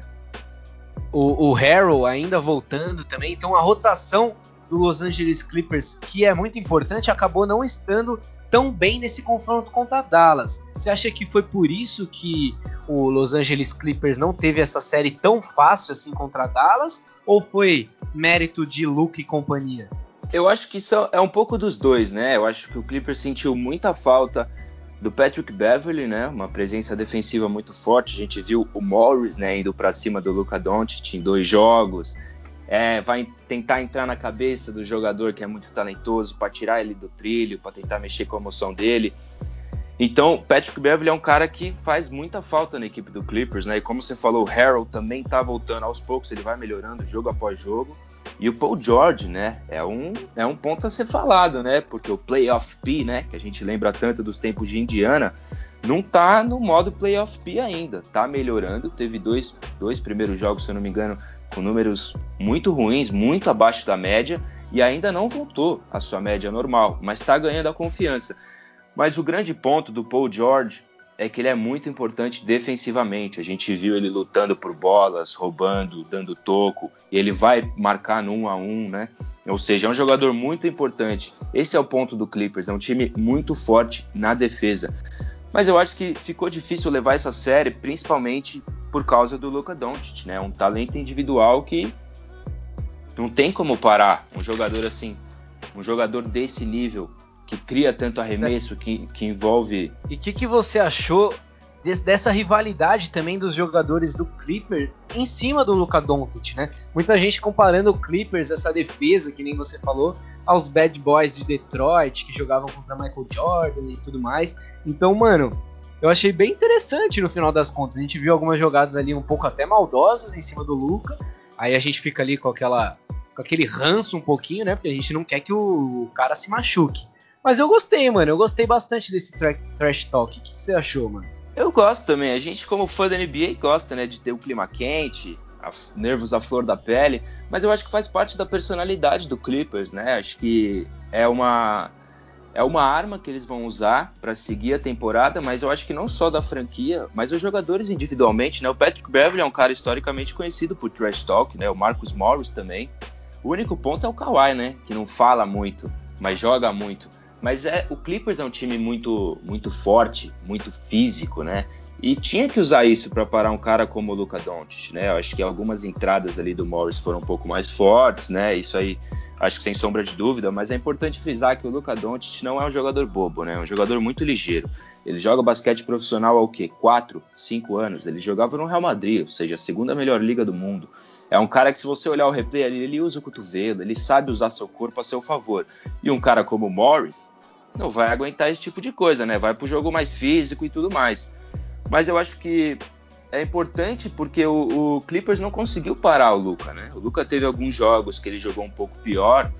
o, o Harrell ainda voltando também. Então a rotação do Los Angeles Clippers, que é muito importante, acabou não estando tão bem nesse confronto contra Dallas. Você acha que foi por isso que o Los Angeles Clippers não teve essa série tão fácil assim contra Dallas? Ou foi mérito de Luke e companhia? Eu acho que isso é um pouco dos dois, né? Eu acho que o Clippers sentiu muita falta do Patrick Beverly, né? Uma presença defensiva muito forte. A gente viu o Morris, né, indo para cima do Luca Doncic em dois jogos é, vai tentar entrar na cabeça do jogador que é muito talentoso para tirar ele do trilho, para tentar mexer com a emoção dele. Então, Patrick Beverly é um cara que faz muita falta na equipe do Clippers, né? E como você falou, o Harold também tá voltando aos poucos, ele vai melhorando jogo após jogo. E o Paul George, né? É um, é um ponto a ser falado, né? Porque o Playoff P, né? Que a gente lembra tanto dos tempos de Indiana, não tá no modo Playoff P ainda. Tá melhorando. Teve dois, dois primeiros jogos, se eu não me engano, com números muito ruins, muito abaixo da média, e ainda não voltou à sua média normal, mas está ganhando a confiança. Mas o grande ponto do Paul George é que ele é muito importante defensivamente. A gente viu ele lutando por bolas, roubando, dando toco, e ele vai marcar no um a um, né? Ou seja, é um jogador muito importante. Esse é o ponto do Clippers, é um time muito forte na defesa. Mas eu acho que ficou difícil levar essa série, principalmente por causa do Luka Doncic, né? Um talento individual que não tem como parar um jogador assim, um jogador desse nível que cria tanto arremesso, que, que envolve. E o que, que você achou dessa rivalidade também dos jogadores do Clippers em cima do Luka Doncic, né? Muita gente comparando o Clippers, essa defesa, que nem você falou, aos Bad Boys de Detroit, que jogavam contra Michael Jordan e tudo mais. Então, mano, eu achei bem interessante no final das contas. A gente viu algumas jogadas ali um pouco até maldosas em cima do Luca. Aí a gente fica ali com aquela com aquele ranço um pouquinho, né? Porque a gente não quer que o cara se machuque. Mas eu gostei, mano. Eu gostei bastante desse trash talk. O que você achou, mano? Eu gosto também. A gente, como fã da NBA, gosta, né? De ter o clima quente, nervos à flor da pele. Mas eu acho que faz parte da personalidade do Clippers, né? Acho que é uma é uma arma que eles vão usar para seguir a temporada, mas eu acho que não só da franquia, mas os jogadores individualmente, né? O Patrick Beverly é um cara historicamente conhecido por trash talk, né? O Marcus Morris também. O único ponto é o Kawhi, né? Que não fala muito, mas joga muito. Mas é o Clippers é um time muito, muito forte, muito físico, né? E tinha que usar isso para parar um cara como o Luca Doncic, né? Eu acho que algumas entradas ali do Morris foram um pouco mais fortes, né? Isso aí, acho que sem sombra de dúvida, mas é importante frisar que o Luca Doncic não é um jogador bobo, né? É um jogador muito ligeiro. Ele joga basquete profissional há o quê? 4, 5 anos. Ele jogava no Real Madrid, ou seja, a segunda melhor liga do mundo. É um cara que, se você olhar o replay ali, ele usa o cotovelo, ele sabe usar seu corpo a seu favor. E um cara como o Morris não vai aguentar esse tipo de coisa, né? Vai pro jogo mais físico e tudo mais. Mas eu acho que é importante porque o, o Clippers não conseguiu parar o Luca, né? O Luca teve alguns jogos que ele jogou um pouco pior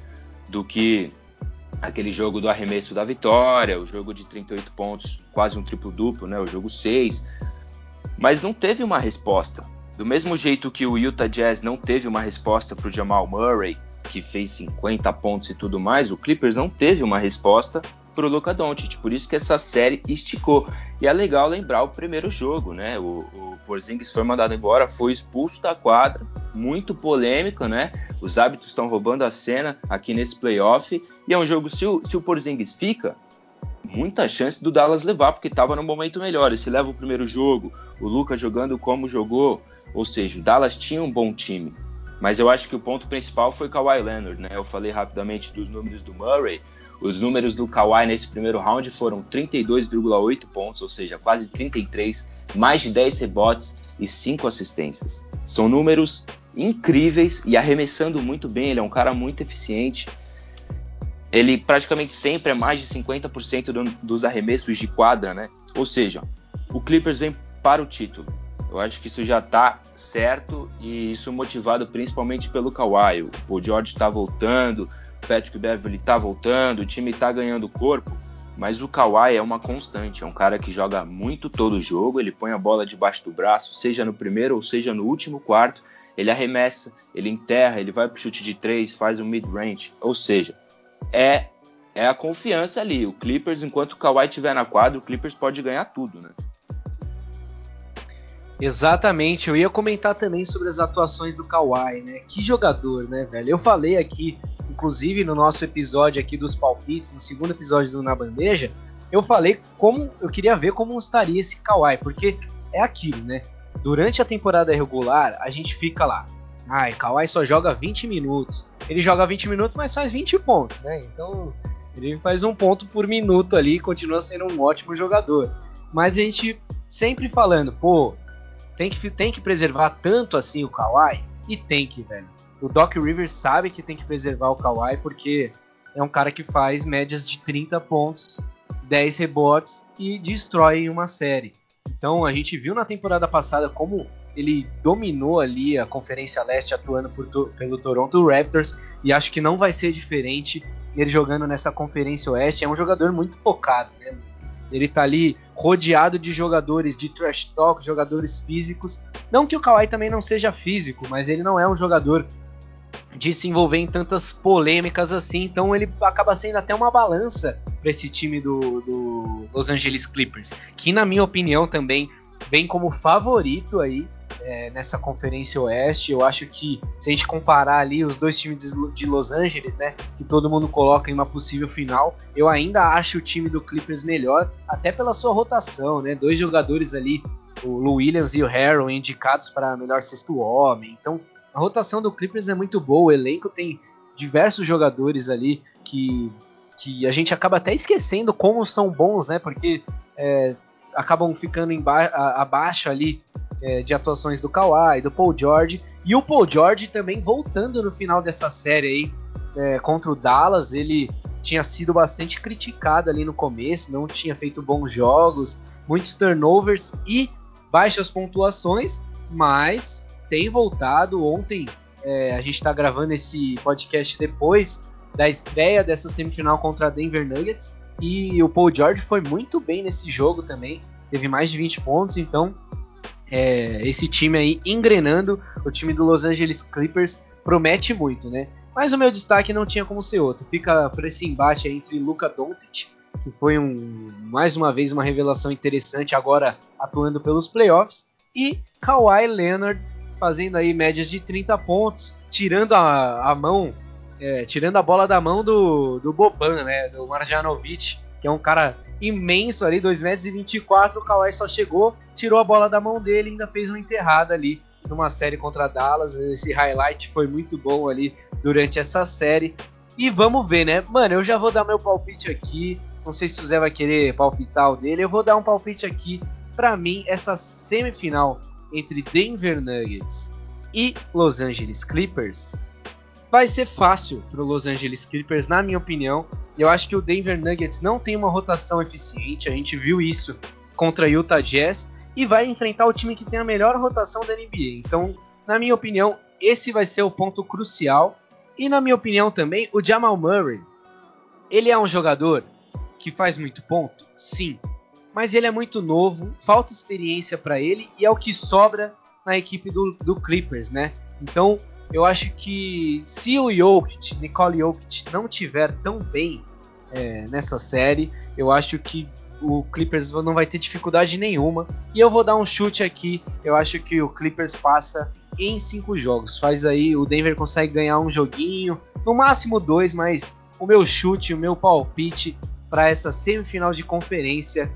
do que aquele jogo do arremesso da vitória, o jogo de 38 pontos, quase um triplo-duplo, né? O jogo 6. Mas não teve uma resposta. Do mesmo jeito que o Utah Jazz não teve uma resposta para o Jamal Murray, que fez 50 pontos e tudo mais, o Clippers não teve uma resposta para o Luka Doncic. Por isso que essa série esticou. E é legal lembrar o primeiro jogo, né? O, o Porzingis foi mandado embora, foi expulso da quadra, muito polêmico, né? Os hábitos estão roubando a cena aqui nesse playoff. E é um jogo, se o, se o Porzingis fica, muita chance do Dallas levar, porque estava no momento melhor. E se leva o primeiro jogo, o Luca jogando como jogou, ou seja, o Dallas tinha um bom time. Mas eu acho que o ponto principal foi Kawhi Leonard, né? Eu falei rapidamente dos números do Murray. Os números do Kawhi nesse primeiro round foram 32,8 pontos, ou seja, quase 33, mais de 10 rebotes e 5 assistências. São números incríveis e arremessando muito bem, ele é um cara muito eficiente. Ele praticamente sempre é mais de 50% do, dos arremessos de quadra, né? Ou seja, o Clippers vem para o título. Eu acho que isso já está certo e isso motivado principalmente pelo Kawhi. O George está voltando, o Patrick Beverly está voltando, o time está ganhando corpo, mas o Kawhi é uma constante, é um cara que joga muito todo jogo, ele põe a bola debaixo do braço, seja no primeiro ou seja no último quarto, ele arremessa, ele enterra, ele vai para o chute de três, faz um mid-range, ou seja, é é a confiança ali. O Clippers, enquanto o Kawhi estiver na quadra, o Clippers pode ganhar tudo, né? Exatamente, eu ia comentar também sobre as atuações do Kawhi, né? Que jogador, né, velho? Eu falei aqui, inclusive no nosso episódio aqui dos palpites, no segundo episódio do Na Bandeja, eu falei como eu queria ver como estaria esse Kawhi, porque é aquilo, né? Durante a temporada regular, a gente fica lá. Ai, Kawhi só joga 20 minutos. Ele joga 20 minutos, mas faz 20 pontos, né? Então, ele faz um ponto por minuto ali, continua sendo um ótimo jogador. Mas a gente sempre falando, pô, tem que, tem que preservar tanto assim o Kawhi? E tem que, velho. O Doc Rivers sabe que tem que preservar o Kawhi porque é um cara que faz médias de 30 pontos, 10 rebotes e destrói uma série. Então a gente viu na temporada passada como ele dominou ali a Conferência Leste atuando por, pelo Toronto Raptors e acho que não vai ser diferente ele jogando nessa Conferência Oeste. É um jogador muito focado, né? Ele tá ali rodeado de jogadores de trash talk, jogadores físicos. Não que o Kawhi também não seja físico, mas ele não é um jogador de se envolver em tantas polêmicas assim. Então ele acaba sendo até uma balança para esse time do, do Los Angeles Clippers, que na minha opinião também vem como favorito aí é, nessa Conferência Oeste. Eu acho que se a gente comparar ali os dois times de Los Angeles, né, que todo mundo coloca em uma possível final, eu ainda acho o time do Clippers melhor, até pela sua rotação, né? Dois jogadores ali, o Lou Williams e o Harrell, indicados para melhor sexto homem. Então, a rotação do Clippers é muito boa, o elenco tem diversos jogadores ali que que a gente acaba até esquecendo como são bons, né? Porque é, acabam ficando abaixo ali é, de atuações do Kawhi, do Paul George, e o Paul George também voltando no final dessa série aí é, contra o Dallas, ele tinha sido bastante criticado ali no começo, não tinha feito bons jogos, muitos turnovers e baixas pontuações, mas tem voltado. Ontem é, a gente está gravando esse podcast depois da estreia dessa semifinal contra a Denver Nuggets e o Paul George foi muito bem nesse jogo também, teve mais de 20 pontos, então é, esse time aí engrenando, o time do Los Angeles Clippers promete muito, né? Mas o meu destaque não tinha como ser outro. Fica por esse embate entre Luca Doncic, que foi um, mais uma vez uma revelação interessante agora atuando pelos playoffs, e Kawhi Leonard, fazendo aí médias de 30 pontos, tirando a, a mão, é, tirando a bola da mão do, do Boban, né? Do Marjanovic, que é um cara imenso ali, 2 metros e 24. O Kawhi só chegou, tirou a bola da mão dele ainda fez uma enterrada ali numa série contra Dallas. Esse highlight foi muito bom ali durante essa série. E vamos ver, né? Mano, eu já vou dar meu palpite aqui. Não sei se o Zé vai querer palpitar o dele. Eu vou dar um palpite aqui. Para mim, essa semifinal entre Denver Nuggets e Los Angeles Clippers vai ser fácil para Los Angeles Clippers, na minha opinião. Eu acho que o Denver Nuggets não tem uma rotação eficiente. A gente viu isso contra Utah Jazz e vai enfrentar o time que tem a melhor rotação da NBA. Então, na minha opinião, esse vai ser o ponto crucial. E na minha opinião também, o Jamal Murray, ele é um jogador que faz muito ponto, sim, mas ele é muito novo, falta experiência para ele e é o que sobra na equipe do, do, Clippers, né? Então, eu acho que se o Jokic, Nicole Jokic, não tiver tão bem é, nessa série, eu acho que o Clippers não vai ter dificuldade nenhuma. E eu vou dar um chute aqui. Eu acho que o Clippers passa em cinco jogos. Faz aí, o Denver consegue ganhar um joguinho, no máximo dois, mas o meu chute, o meu palpite para essa semifinal de conferência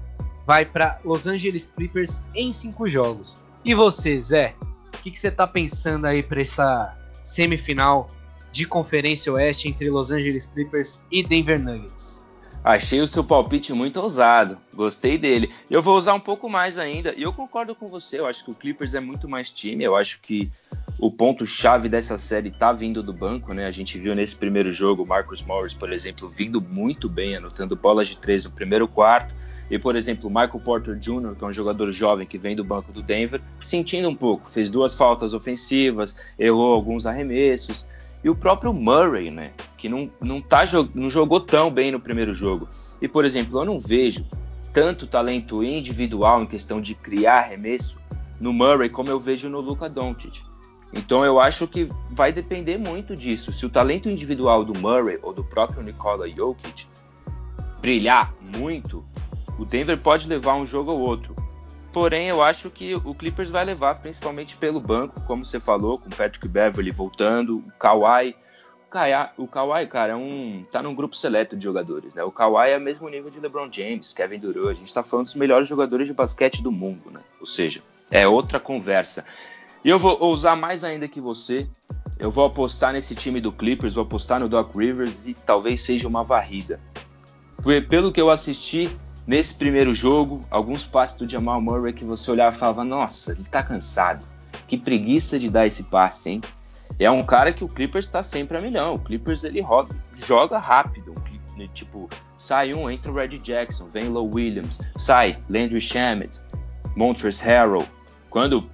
vai para Los Angeles Clippers em cinco jogos. E você, Zé? O que, você está pensando aí para essa semifinal de conferência oeste entre Los Angeles Clippers e Denver Nuggets? Achei o seu palpite muito ousado, gostei dele. Eu vou usar um pouco mais ainda, e eu concordo com você, eu acho que o Clippers é muito mais time, eu acho que o ponto-chave dessa série tá vindo do banco, né? A gente viu nesse primeiro jogo o Marcus Morris, por exemplo, vindo muito bem, anotando bolas de três no primeiro quarto. E, por exemplo, o Michael Porter Jr., que é um jogador jovem que vem do banco do Denver, sentindo um pouco, fez duas faltas ofensivas, errou alguns arremessos. E o próprio Murray, né? Que não, não, tá, não jogou tão bem no primeiro jogo. E, por exemplo, eu não vejo tanto talento individual em questão de criar arremesso no Murray como eu vejo no Luka Doncic. Então eu acho que vai depender muito disso. Se o talento individual do Murray ou do próprio Nikola Jokic brilhar muito, o Denver pode levar um jogo ou outro. Porém, eu acho que o Clippers vai levar principalmente pelo banco, como você falou, com Patrick Beverly voltando, o Kawhi. O Kawhi, cara, é um, tá num grupo seleto de jogadores, né? O Kawhi é o mesmo nível de LeBron James, Kevin Durant. A gente tá falando dos melhores jogadores de basquete do mundo, né? Ou seja, é outra conversa. E eu vou usar mais ainda que você. Eu vou apostar nesse time do Clippers, vou apostar no Doc Rivers e talvez seja uma varrida. Pelo que eu assisti, Nesse primeiro jogo, alguns passes do Jamal Murray que você olhava e falava: Nossa, ele tá cansado. Que preguiça de dar esse passe, hein? É um cara que o Clippers está sempre a milhão. O Clippers ele roda, joga rápido. Né, tipo, sai um, entra o Red Jackson, vem Low Williams, sai Landry Shamet, Montrezl Harrell. Quando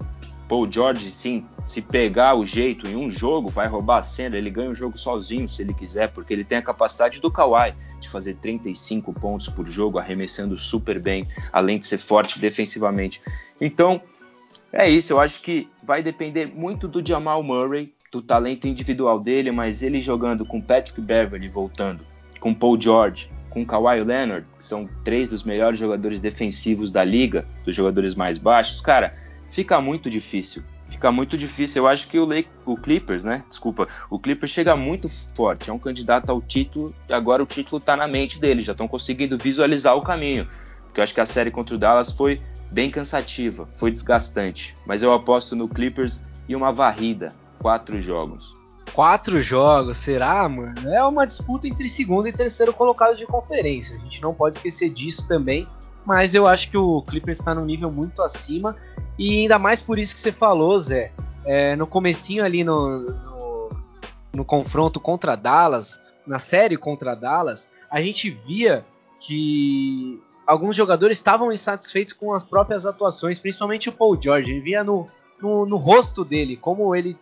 Paul George, sim, se pegar o jeito em um jogo, vai roubar a cena, ele ganha o jogo sozinho se ele quiser, porque ele tem a capacidade do Kawhi de fazer 35 pontos por jogo, arremessando super bem, além de ser forte defensivamente. Então, é isso, eu acho que vai depender muito do Jamal Murray, do talento individual dele, mas ele jogando com Patrick Beverly voltando, com Paul George, com Kawhi Leonard, que são três dos melhores jogadores defensivos da liga, dos jogadores mais baixos, cara, fica muito difícil. Fica muito difícil. Eu acho que o, Lake, o Clippers, né? Desculpa, o Clippers chega muito forte. É um candidato ao título agora o título está na mente dele. Já estão conseguindo visualizar o caminho. Porque eu acho que a série contra o Dallas foi bem cansativa, foi desgastante. Mas eu aposto no Clippers e uma varrida. Quatro jogos. Quatro jogos, será, mano? É uma disputa entre segundo e terceiro colocado de conferência. A gente não pode esquecer disso também mas eu acho que o Clippers está num nível muito acima e ainda mais por isso que você falou, Zé. É, no comecinho ali no, no, no, confronto contra Dallas, na série contra Dallas, a gente via que alguns jogadores estavam insatisfeitos com as próprias atuações, principalmente o Paul George. Ele via no, no, no rosto dele como ele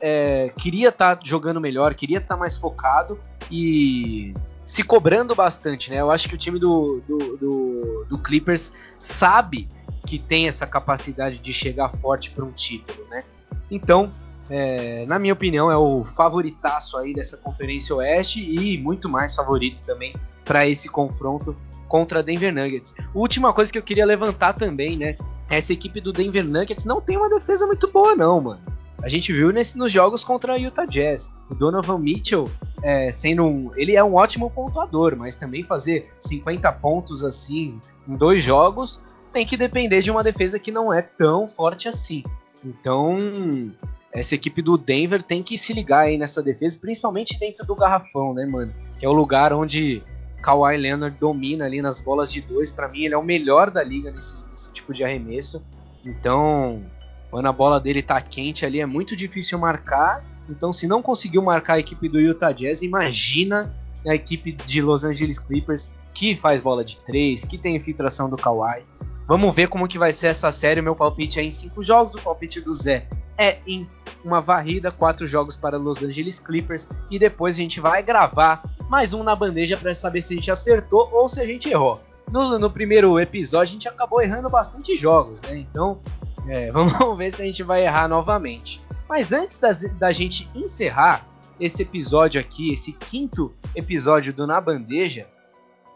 é, queria estar tá jogando melhor, queria estar tá mais focado e se cobrando bastante, né? Eu acho que o time do, do, do, do Clippers sabe que tem essa capacidade de chegar forte para um título, né? Então, é, na minha opinião, é o favoritaço aí dessa Conferência Oeste e muito mais favorito também para esse confronto contra a Denver Nuggets. Última coisa que eu queria levantar também, né? Essa equipe do Denver Nuggets não tem uma defesa muito boa, não, mano. A gente viu nesse, nos jogos contra a Utah Jazz. O Donovan Mitchell, é, sendo um, ele é um ótimo pontuador, mas também fazer 50 pontos assim em dois jogos tem que depender de uma defesa que não é tão forte assim. Então, essa equipe do Denver tem que se ligar aí nessa defesa, principalmente dentro do garrafão, né, mano? Que é o lugar onde Kawhi Leonard domina ali nas bolas de dois. Para mim, ele é o melhor da liga nesse, nesse tipo de arremesso. Então, quando a bola dele tá quente ali, é muito difícil marcar. Então, se não conseguiu marcar a equipe do Utah Jazz, imagina a equipe de Los Angeles Clippers que faz bola de três, que tem infiltração do Kawhi. Vamos ver como que vai ser essa série. O meu palpite é em cinco jogos, o palpite do Zé é em uma varrida, quatro jogos para Los Angeles Clippers e depois a gente vai gravar mais um na bandeja para saber se a gente acertou ou se a gente errou. No, no primeiro episódio a gente acabou errando bastante jogos, né? Então é, vamos ver se a gente vai errar novamente. Mas antes da, da gente encerrar esse episódio aqui, esse quinto episódio do Na Bandeja,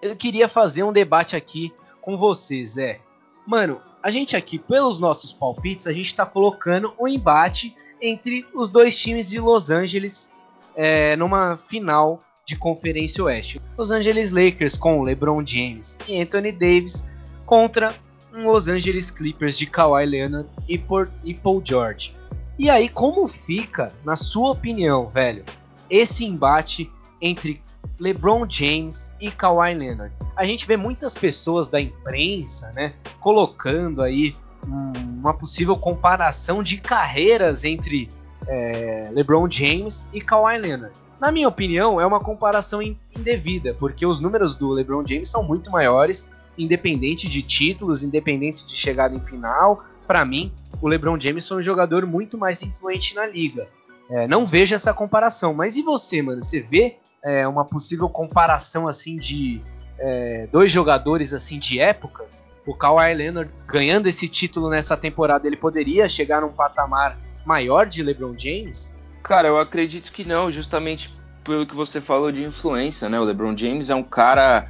eu queria fazer um debate aqui com vocês, é. Mano, a gente aqui, pelos nossos palpites, a gente está colocando o um embate entre os dois times de Los Angeles é, numa final de Conferência Oeste. Los Angeles Lakers com LeBron James e Anthony Davis contra um Los Angeles Clippers de Kawhi Leonard e, por, e Paul George. E aí, como fica, na sua opinião, velho, esse embate entre LeBron James e Kawhi Leonard? A gente vê muitas pessoas da imprensa, né, colocando aí uma possível comparação de carreiras entre é, LeBron James e Kawhi Leonard. Na minha opinião, é uma comparação indevida, porque os números do LeBron James são muito maiores, independente de títulos, independente de chegada em final. Para mim, o LeBron James foi um jogador muito mais influente na liga. É, não vejo essa comparação. Mas e você, mano? Você vê é, uma possível comparação assim de é, dois jogadores assim de épocas? O Kawhi Leonard ganhando esse título nessa temporada, ele poderia chegar num patamar maior de LeBron James? Cara, eu acredito que não, justamente pelo que você falou de influência, né? O LeBron James é um cara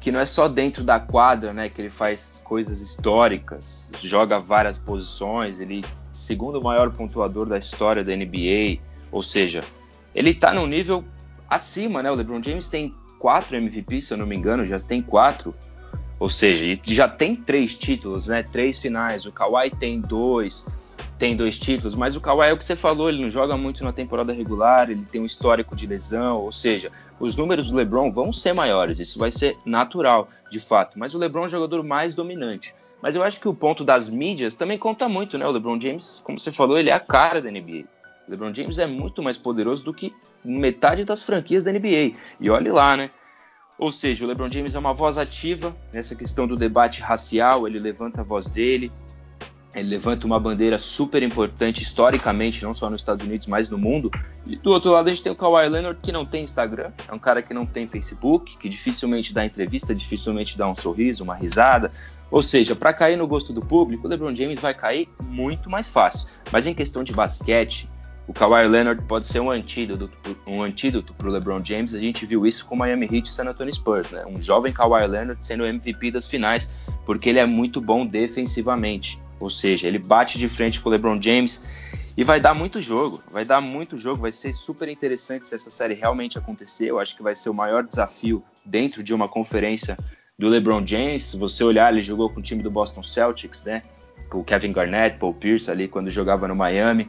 que não é só dentro da quadra, né, que ele faz coisas históricas, joga várias posições, ele segundo maior pontuador da história da NBA, ou seja, ele tá num nível acima, né? O LeBron James tem quatro MVPs, se eu não me engano, já tem quatro, ou seja, já tem três títulos, né? Três finais. O Kawhi tem dois, tem dois títulos, mas o Kawhi é o que você falou, ele não joga muito na temporada regular, ele tem um histórico de lesão, ou seja, os números do LeBron vão ser maiores, isso vai ser natural, de fato. Mas o LeBron é o jogador mais dominante. Mas eu acho que o ponto das mídias também conta muito, né? O LeBron James, como você falou, ele é a cara da NBA. O LeBron James é muito mais poderoso do que metade das franquias da NBA. E olhe lá, né? Ou seja, o LeBron James é uma voz ativa nessa questão do debate racial, ele levanta a voz dele, ele levanta uma bandeira super importante historicamente, não só nos Estados Unidos, mas no mundo. E do outro lado a gente tem o Kawhi Leonard, que não tem Instagram, é um cara que não tem Facebook, que dificilmente dá entrevista, dificilmente dá um sorriso, uma risada. Ou seja, para cair no gosto do público, o LeBron James vai cair muito mais fácil. Mas em questão de basquete, o Kawhi Leonard pode ser um antídoto, um antídoto para o LeBron James. A gente viu isso com o Miami Heat e San Antonio Spurs, né? Um jovem Kawhi Leonard sendo MVP das finais, porque ele é muito bom defensivamente. Ou seja, ele bate de frente com o LeBron James e vai dar muito jogo. Vai dar muito jogo. Vai ser super interessante se essa série realmente acontecer. Eu acho que vai ser o maior desafio dentro de uma conferência do LeBron James. Se você olhar, ele jogou com o time do Boston Celtics, né? Com o Kevin Garnett, Paul Pierce ali quando jogava no Miami.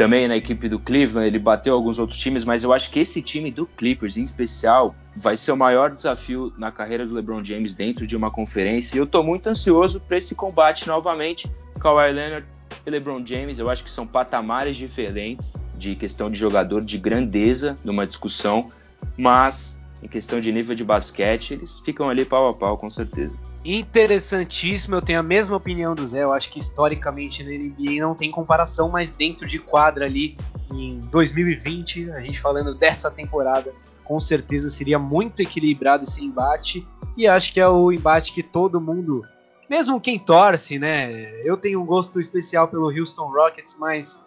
Também na equipe do Cleveland, ele bateu alguns outros times, mas eu acho que esse time do Clippers, em especial, vai ser o maior desafio na carreira do LeBron James dentro de uma conferência. E eu estou muito ansioso para esse combate novamente. Kawhi Leonard e LeBron James, eu acho que são patamares diferentes de questão de jogador, de grandeza numa discussão, mas em questão de nível de basquete, eles ficam ali pau a pau, com certeza. Interessantíssimo, eu tenho a mesma opinião do Zé. Eu acho que historicamente na NBA não tem comparação, mas dentro de quadra ali em 2020, a gente falando dessa temporada, com certeza seria muito equilibrado esse embate. E acho que é o embate que todo mundo, mesmo quem torce, né? Eu tenho um gosto especial pelo Houston Rockets, mas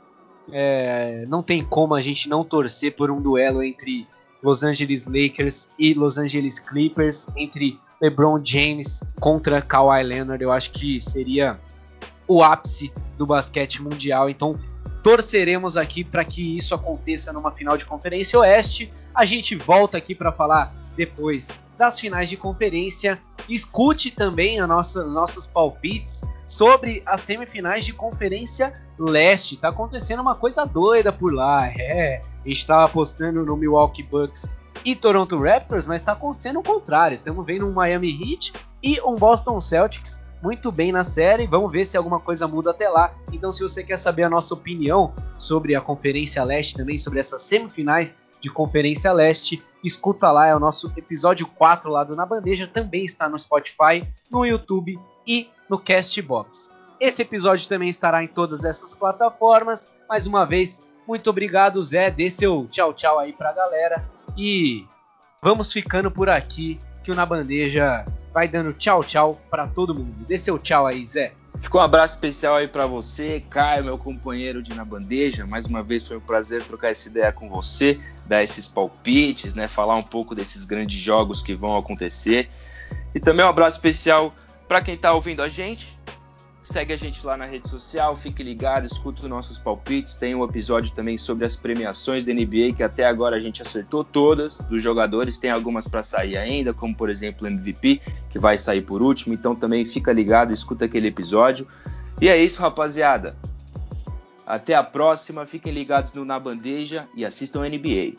é, não tem como a gente não torcer por um duelo entre Los Angeles Lakers e Los Angeles Clippers, entre LeBron James contra Kawhi Leonard. Eu acho que seria o ápice do basquete mundial. Então, torceremos aqui para que isso aconteça numa final de Conferência Oeste. A gente volta aqui para falar depois das finais de conferência. Escute também a nossa, nossos palpites sobre as semifinais de Conferência Leste. Tá acontecendo uma coisa doida por lá. É, estava apostando no Milwaukee Bucks e Toronto Raptors, mas está acontecendo o contrário. Estamos vendo um Miami Heat e um Boston Celtics muito bem na série. Vamos ver se alguma coisa muda até lá. Então, se você quer saber a nossa opinião sobre a Conferência Leste, também sobre essas semifinais de Conferência Leste, escuta lá, é o nosso episódio 4 lá do Na Bandeja, também está no Spotify, no YouTube e no Castbox. Esse episódio também estará em todas essas plataformas. Mais uma vez, muito obrigado, Zé. Dê seu tchau, tchau aí pra galera. E vamos ficando por aqui, que o Na Bandeja vai dando tchau, tchau para todo mundo. Dê seu tchau aí, Zé. Ficou um abraço especial aí para você, Caio, meu companheiro de Na Bandeja. Mais uma vez foi um prazer trocar essa ideia com você, dar esses palpites, né, falar um pouco desses grandes jogos que vão acontecer. E também um abraço especial para quem está ouvindo a gente, Segue a gente lá na rede social, fique ligado, escuta os nossos palpites. Tem um episódio também sobre as premiações da NBA, que até agora a gente acertou todas dos jogadores. Tem algumas para sair ainda, como por exemplo o MVP, que vai sair por último. Então também fica ligado, escuta aquele episódio. E é isso, rapaziada. Até a próxima, fiquem ligados no Na Bandeja e assistam NBA.